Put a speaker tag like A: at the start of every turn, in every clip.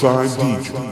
A: Westside DJ.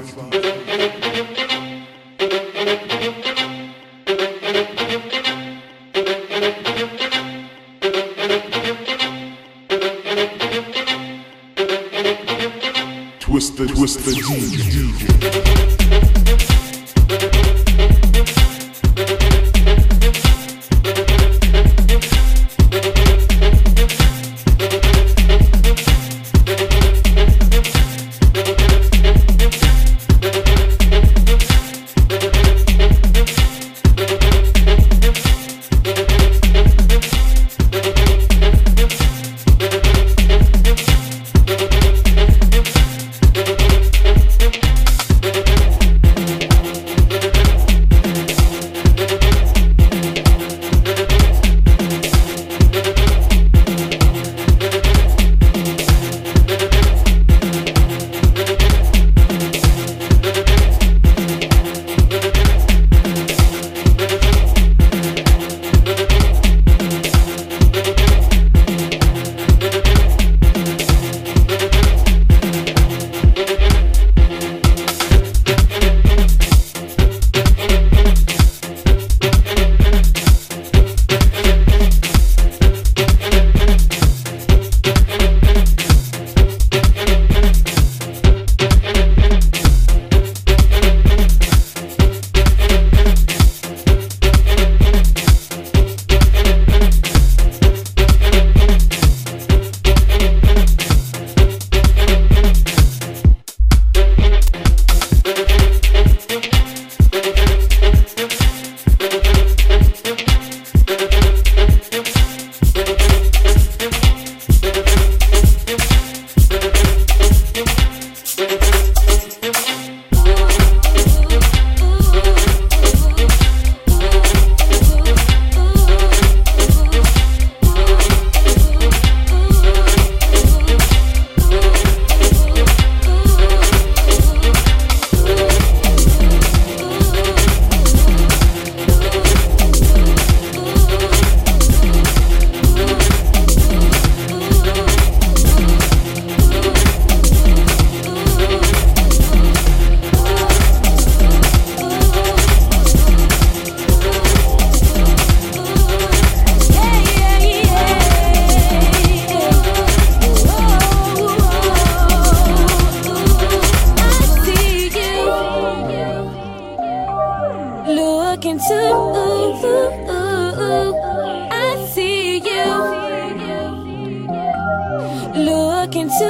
B: Look into,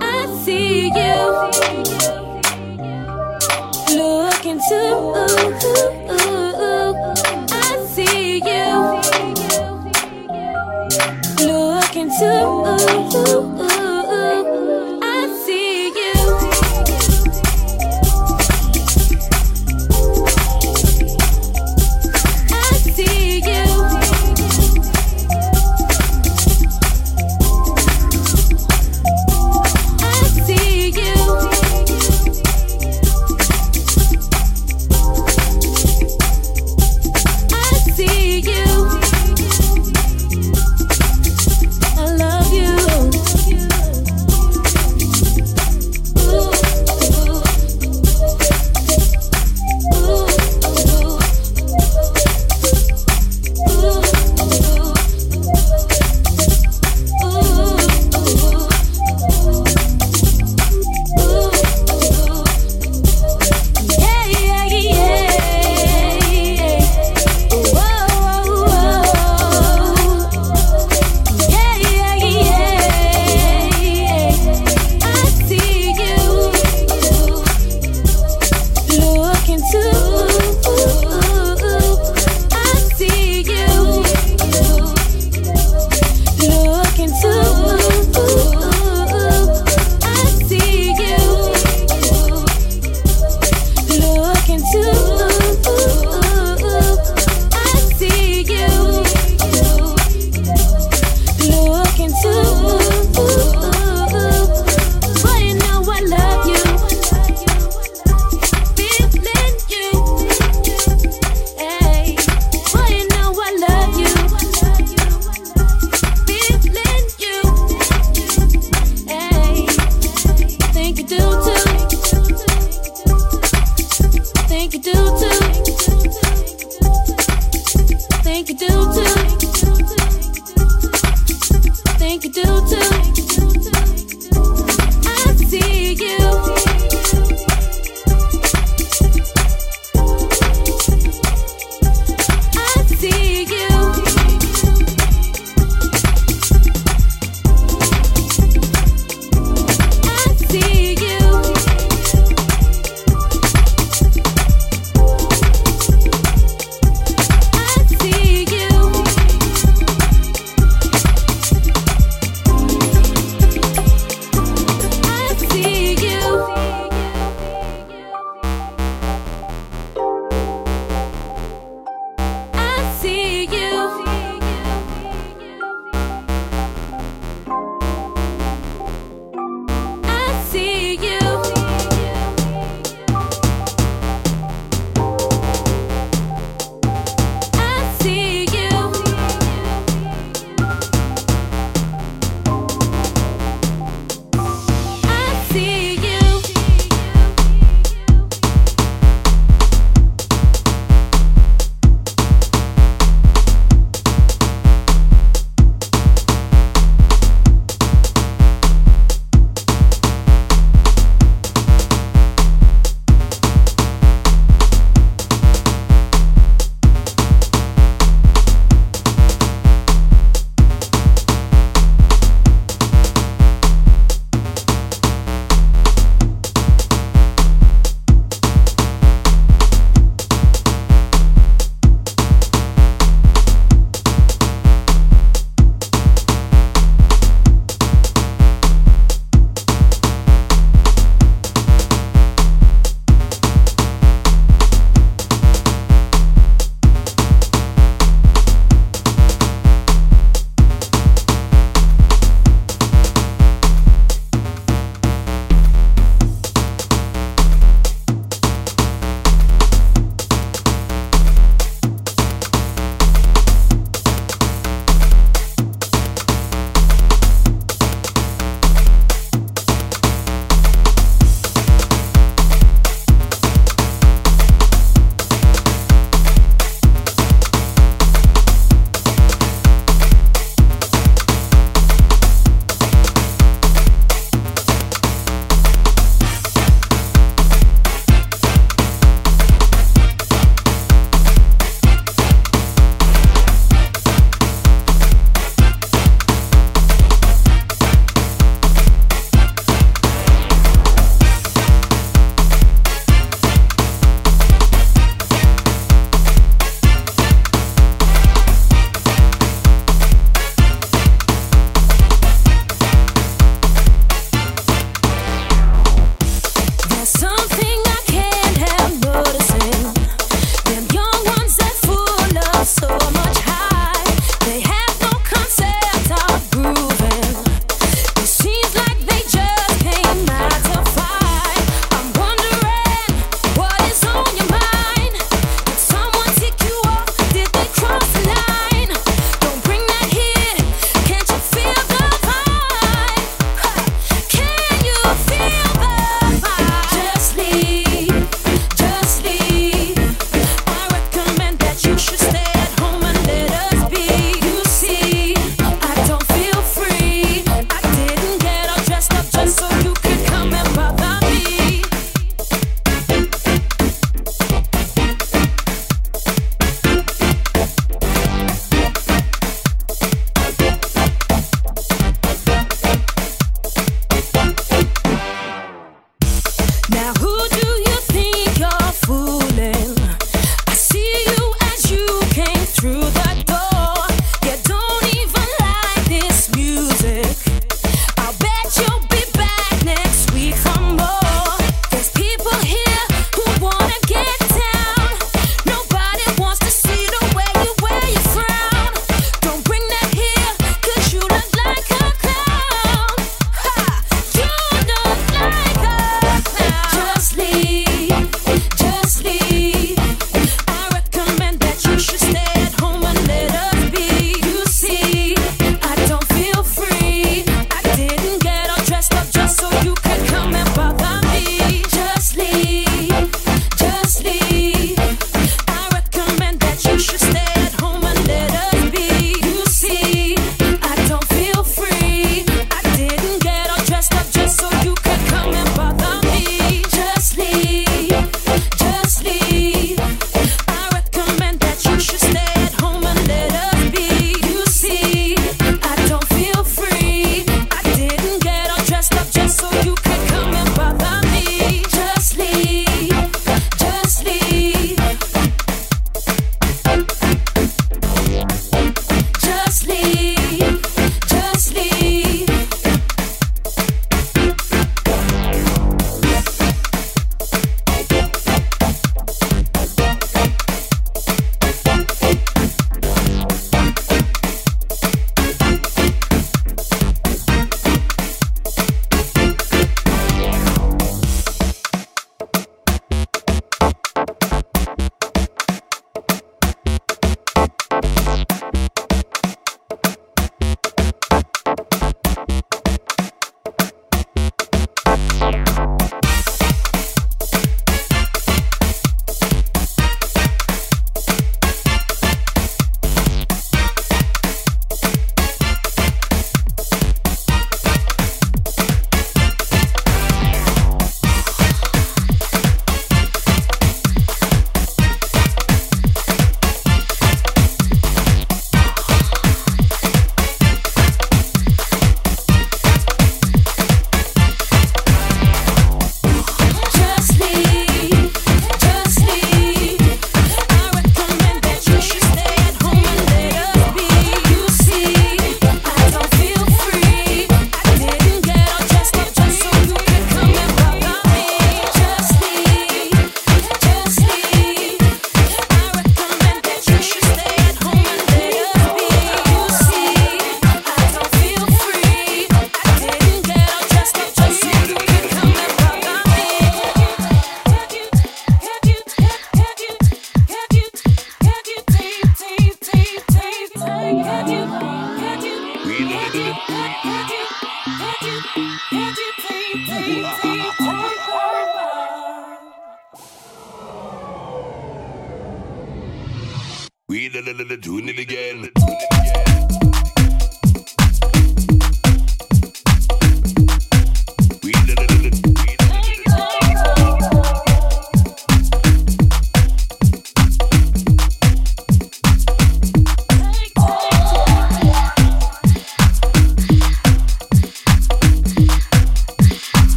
B: I see you. Look into, I see you. Look into,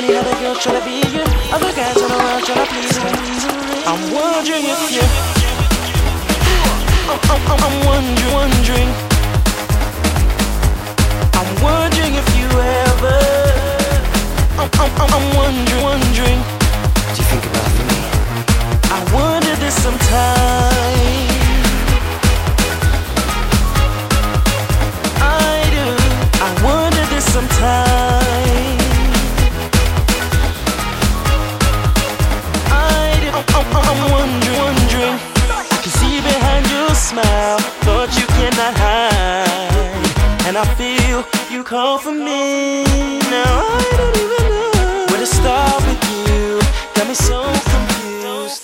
C: funny how girl try to be you. Other guys try to please. I'm wondering if you. I'm, I'm, I'm wondering, wondering. I'm wondering if you ever. I'm, I'm, I'm wondering, wondering.
D: Do you think about me?
C: I wonder this sometimes. smile, thought you cannot hide. And I feel you call for me. Now I don't even know where to start with you. Got me so confused.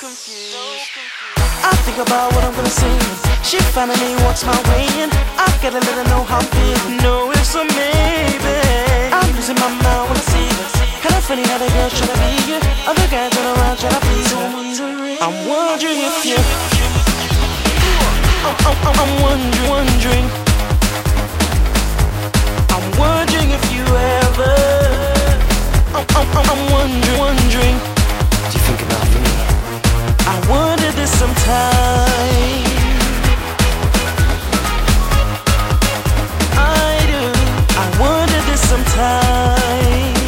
C: I think about what I'm gonna sing. She finally walks my way in. I gotta let her know how I feel. No ifs or maybe. I'm losing my mind when I see this. Kinda funny how the girls try to be you. Other guys turn around try to please you. I'm wondering if you I'm wondering, wondering, I'm wondering if you ever. I'm, I'm, I'm wondering, wondering. Do
D: you think about me?
C: I wonder this sometimes. I do. I wonder this sometimes.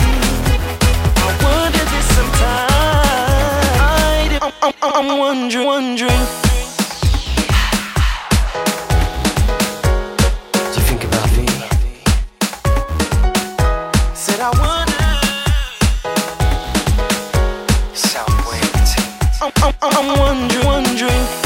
C: I wonder this sometimes. I do. I'm, I'm, I'm wondering, wondering. I'm, I'm, I'm wondering, wondering.